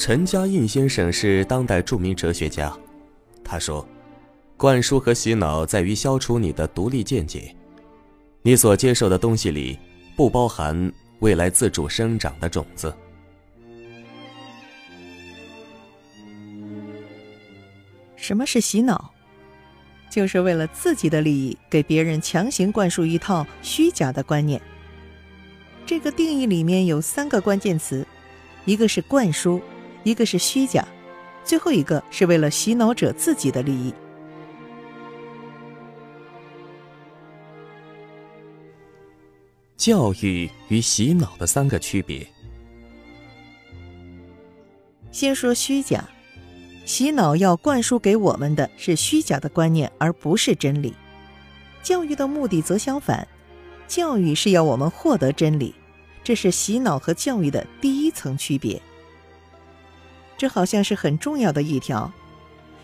陈嘉映先生是当代著名哲学家，他说：“灌输和洗脑在于消除你的独立见解，你所接受的东西里不包含未来自主生长的种子。”什么是洗脑？就是为了自己的利益，给别人强行灌输一套虚假的观念。这个定义里面有三个关键词，一个是灌输，一个是虚假，最后一个是为了洗脑者自己的利益。教育与洗脑的三个区别。先说虚假。洗脑要灌输给我们的是虚假的观念，而不是真理。教育的目的则相反，教育是要我们获得真理，这是洗脑和教育的第一层区别。这好像是很重要的一条。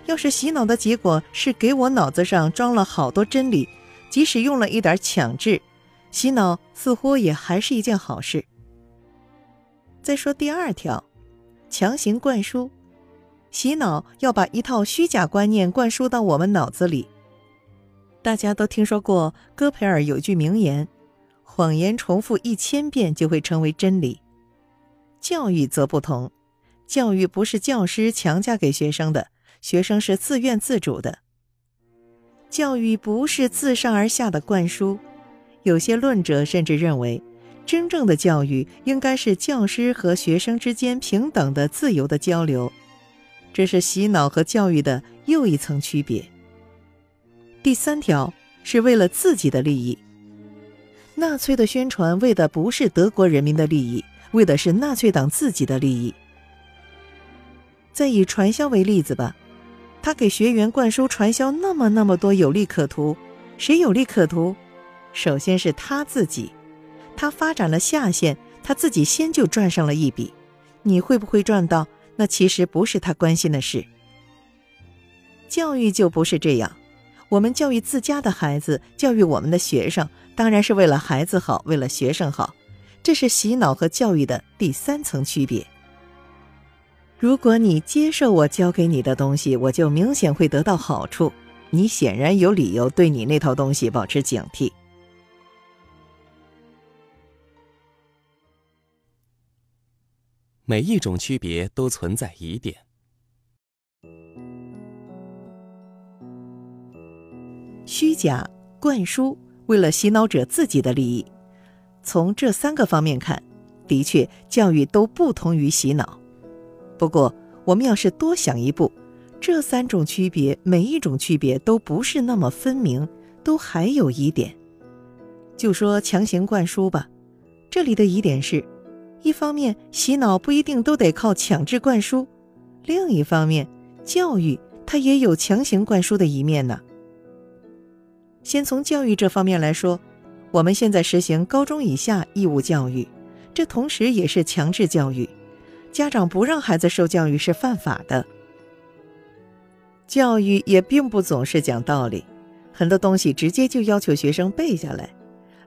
要是洗脑的结果是给我脑子上装了好多真理，即使用了一点强制，洗脑似乎也还是一件好事。再说第二条，强行灌输。洗脑要把一套虚假观念灌输到我们脑子里。大家都听说过戈培尔有句名言：“谎言重复一千遍就会成为真理。”教育则不同，教育不是教师强加给学生的，学生是自愿自主的。教育不是自上而下的灌输，有些论者甚至认为，真正的教育应该是教师和学生之间平等的、自由的交流。这是洗脑和教育的又一层区别。第三条是为了自己的利益。纳粹的宣传为的不是德国人民的利益，为的是纳粹党自己的利益。再以传销为例子吧，他给学员灌输传销那么那么多有利可图，谁有利可图？首先是他自己，他发展了下线，他自己先就赚上了一笔，你会不会赚到？那其实不是他关心的事。教育就不是这样，我们教育自家的孩子，教育我们的学生，当然是为了孩子好，为了学生好。这是洗脑和教育的第三层区别。如果你接受我教给你的东西，我就明显会得到好处。你显然有理由对你那套东西保持警惕。每一种区别都存在疑点。虚假灌输，为了洗脑者自己的利益。从这三个方面看，的确，教育都不同于洗脑。不过，我们要是多想一步，这三种区别，每一种区别都不是那么分明，都还有疑点。就说强行灌输吧，这里的疑点是。一方面，洗脑不一定都得靠强制灌输；另一方面，教育它也有强行灌输的一面呢。先从教育这方面来说，我们现在实行高中以下义务教育，这同时也是强制教育，家长不让孩子受教育是犯法的。教育也并不总是讲道理，很多东西直接就要求学生背下来。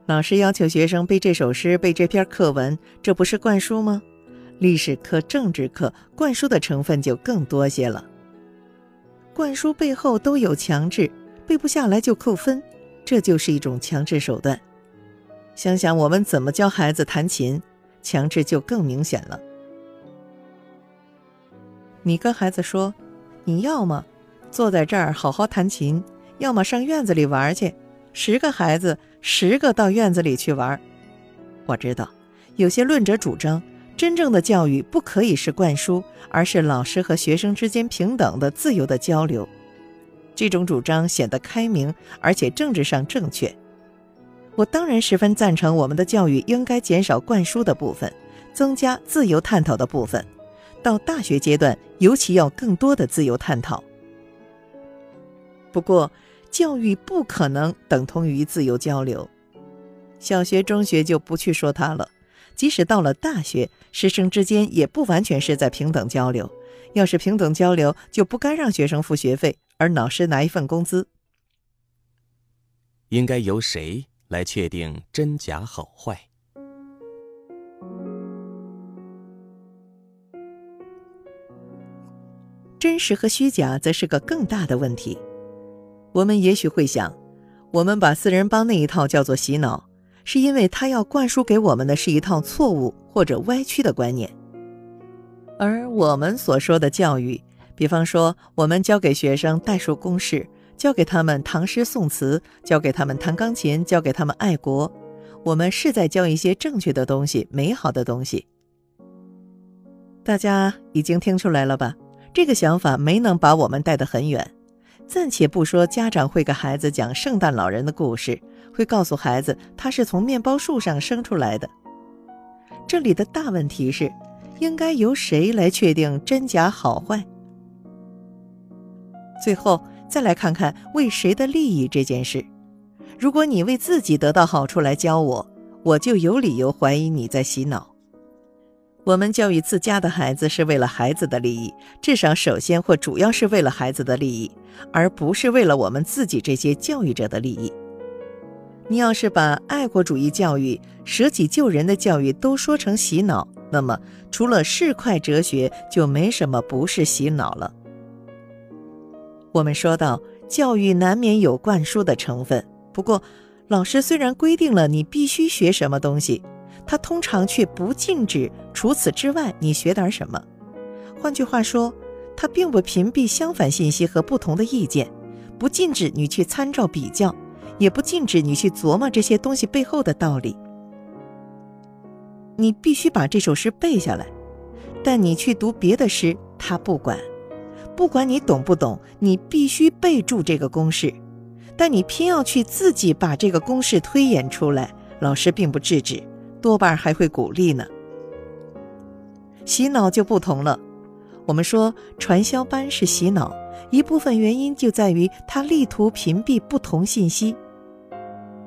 老师要求学生背这首诗、背这篇课文，这不是灌输吗？历史课、政治课灌输的成分就更多些了。灌输背后都有强制，背不下来就扣分，这就是一种强制手段。想想我们怎么教孩子弹琴，强制就更明显了。你跟孩子说，你要么坐在这儿好好弹琴，要么上院子里玩去。十个孩子，十个到院子里去玩。我知道，有些论者主张，真正的教育不可以是灌输，而是老师和学生之间平等的、自由的交流。这种主张显得开明，而且政治上正确。我当然十分赞成我们的教育应该减少灌输的部分，增加自由探讨的部分。到大学阶段，尤其要更多的自由探讨。不过，教育不可能等同于自由交流，小学、中学就不去说它了。即使到了大学，师生之间也不完全是在平等交流。要是平等交流，就不该让学生付学费，而老师拿一份工资。应该由谁来确定真假好坏？真实和虚假则是个更大的问题。我们也许会想，我们把四人帮那一套叫做洗脑，是因为他要灌输给我们的是一套错误或者歪曲的观念。而我们所说的教育，比方说我们教给学生代数公式，教给他们唐诗宋词，教给他们弹钢琴，教给他们爱国，我们是在教一些正确的东西、美好的东西。大家已经听出来了吧？这个想法没能把我们带得很远。暂且不说家长会给孩子讲圣诞老人的故事，会告诉孩子他是从面包树上生出来的。这里的大问题是，应该由谁来确定真假好坏？最后再来看看为谁的利益这件事。如果你为自己得到好处来教我，我就有理由怀疑你在洗脑。我们教育自家的孩子是为了孩子的利益，至少首先或主要是为了孩子的利益，而不是为了我们自己这些教育者的利益。你要是把爱国主义教育、舍己救人的教育都说成洗脑，那么除了市侩哲学，就没什么不是洗脑了。我们说到教育难免有灌输的成分，不过老师虽然规定了你必须学什么东西。他通常却不禁止除此之外你学点什么。换句话说，他并不屏蔽相反信息和不同的意见，不禁止你去参照比较，也不禁止你去琢磨这些东西背后的道理。你必须把这首诗背下来，但你去读别的诗，他不管，不管你懂不懂，你必须背住这个公式。但你偏要去自己把这个公式推演出来，老师并不制止。多半还会鼓励呢。洗脑就不同了。我们说传销班是洗脑，一部分原因就在于他力图屏蔽不同信息。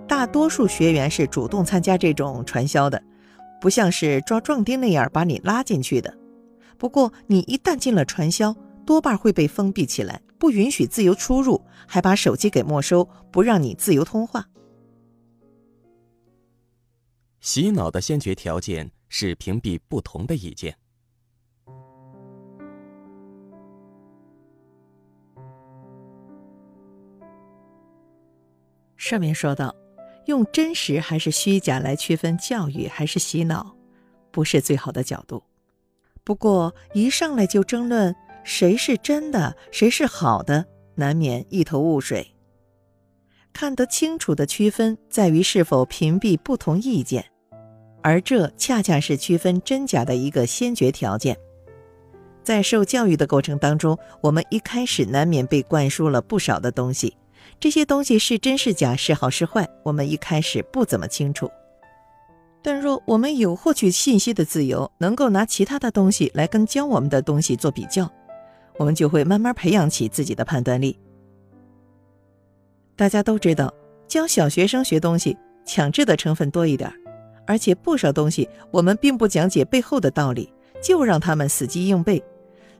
大多数学员是主动参加这种传销的，不像是抓壮丁那样把你拉进去的。不过你一旦进了传销，多半会被封闭起来，不允许自由出入，还把手机给没收，不让你自由通话。洗脑的先决条件是屏蔽不同的意见。上面说到，用真实还是虚假来区分教育还是洗脑，不是最好的角度。不过一上来就争论谁是真的，谁是好的，难免一头雾水。看得清楚的区分，在于是否屏蔽不同意见。而这恰恰是区分真假的一个先决条件。在受教育的过程当中，我们一开始难免被灌输了不少的东西，这些东西是真是假，是好是坏，我们一开始不怎么清楚。但若我们有获取信息的自由，能够拿其他的东西来跟教我们的东西做比较，我们就会慢慢培养起自己的判断力。大家都知道，教小学生学东西，强制的成分多一点。而且不少东西我们并不讲解背后的道理，就让他们死记硬背。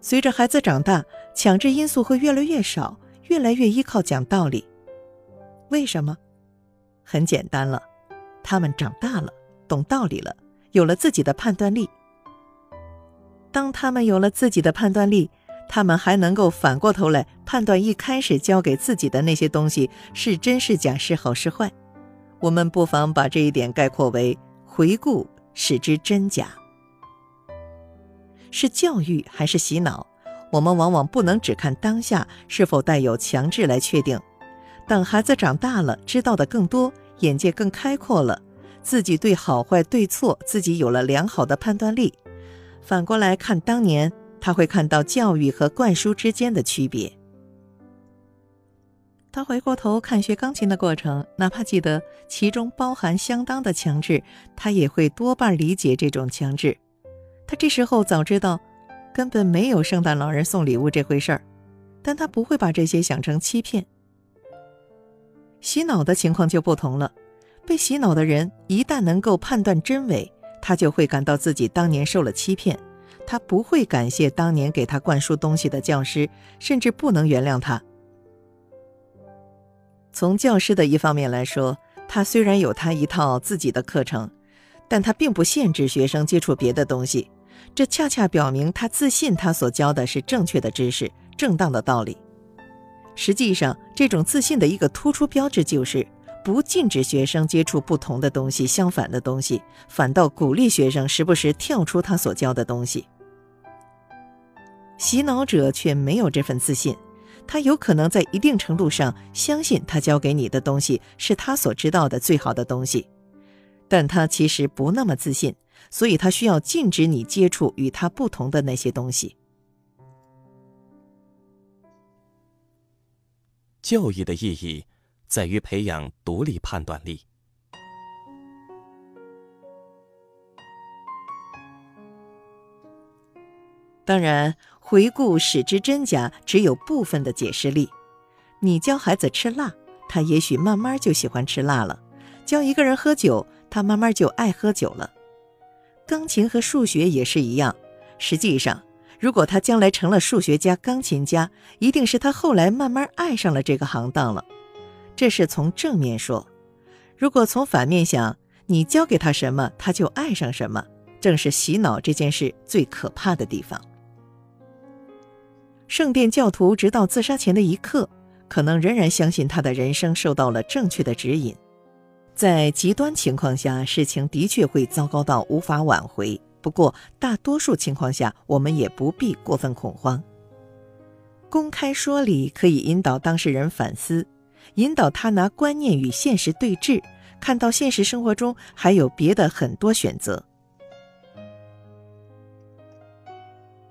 随着孩子长大，强制因素会越来越少，越来越依靠讲道理。为什么？很简单了，他们长大了，懂道理了，有了自己的判断力。当他们有了自己的判断力，他们还能够反过头来判断一开始教给自己的那些东西是真是假，是好是坏。我们不妨把这一点概括为。回顾使之真假，是教育还是洗脑？我们往往不能只看当下是否带有强制来确定。等孩子长大了，知道的更多，眼界更开阔了，自己对好坏对错自己有了良好的判断力，反过来看当年，他会看到教育和灌输之间的区别。他回过头看学钢琴的过程，哪怕记得其中包含相当的强制，他也会多半理解这种强制。他这时候早知道，根本没有圣诞老人送礼物这回事儿，但他不会把这些想成欺骗。洗脑的情况就不同了，被洗脑的人一旦能够判断真伪，他就会感到自己当年受了欺骗，他不会感谢当年给他灌输东西的教师，甚至不能原谅他。从教师的一方面来说，他虽然有他一套自己的课程，但他并不限制学生接触别的东西。这恰恰表明他自信，他所教的是正确的知识，正当的道理。实际上，这种自信的一个突出标志就是不禁止学生接触不同的东西、相反的东西，反倒鼓励学生时不时跳出他所教的东西。洗脑者却没有这份自信，他有可能在一定程度上相信他教给你的东西是他所知道的最好的东西，但他其实不那么自信，所以他需要禁止你接触与他不同的那些东西。教育的意义在于培养独立判断力。当然，回顾史之真假只有部分的解释力。你教孩子吃辣，他也许慢慢就喜欢吃辣了；教一个人喝酒，他慢慢就爱喝酒了。钢琴和数学也是一样。实际上，如果他将来成了数学家、钢琴家，一定是他后来慢慢爱上了这个行当了。这是从正面说。如果从反面想，你教给他什么，他就爱上什么，正是洗脑这件事最可怕的地方。圣殿教徒直到自杀前的一刻，可能仍然相信他的人生受到了正确的指引。在极端情况下，事情的确会糟糕到无法挽回。不过，大多数情况下，我们也不必过分恐慌。公开说理可以引导当事人反思，引导他拿观念与现实对峙，看到现实生活中还有别的很多选择。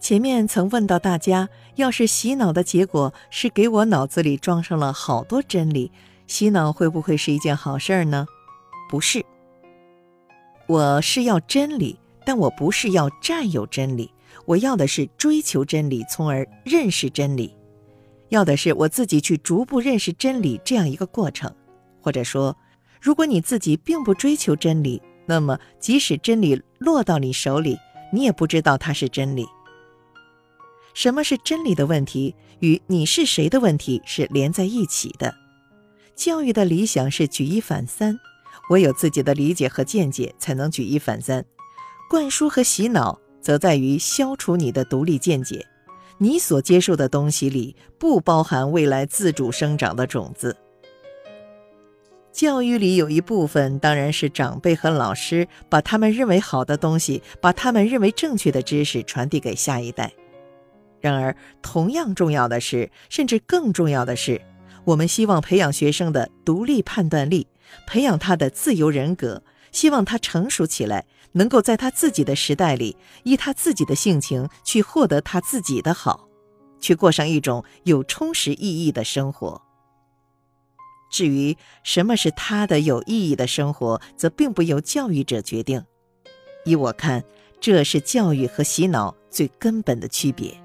前面曾问到大家，要是洗脑的结果是给我脑子里装上了好多真理，洗脑会不会是一件好事儿呢？不是。我是要真理，但我不是要占有真理，我要的是追求真理，从而认识真理，要的是我自己去逐步认识真理这样一个过程。或者说，如果你自己并不追求真理，那么即使真理落到你手里，你也不知道它是真理。什么是真理的问题与你是谁的问题是连在一起的。教育的理想是举一反三，我有自己的理解和见解才能举一反三。灌输和洗脑则在于消除你的独立见解，你所接受的东西里不包含未来自主生长的种子。教育里有一部分当然是长辈和老师把他们认为好的东西，把他们认为正确的知识传递给下一代。然而，同样重要的是，甚至更重要的是，我们希望培养学生的独立判断力，培养他的自由人格，希望他成熟起来，能够在他自己的时代里，依他自己的性情去获得他自己的好，去过上一种有充实意义的生活。至于什么是他的有意义的生活，则并不由教育者决定。依我看，这是教育和洗脑最根本的区别。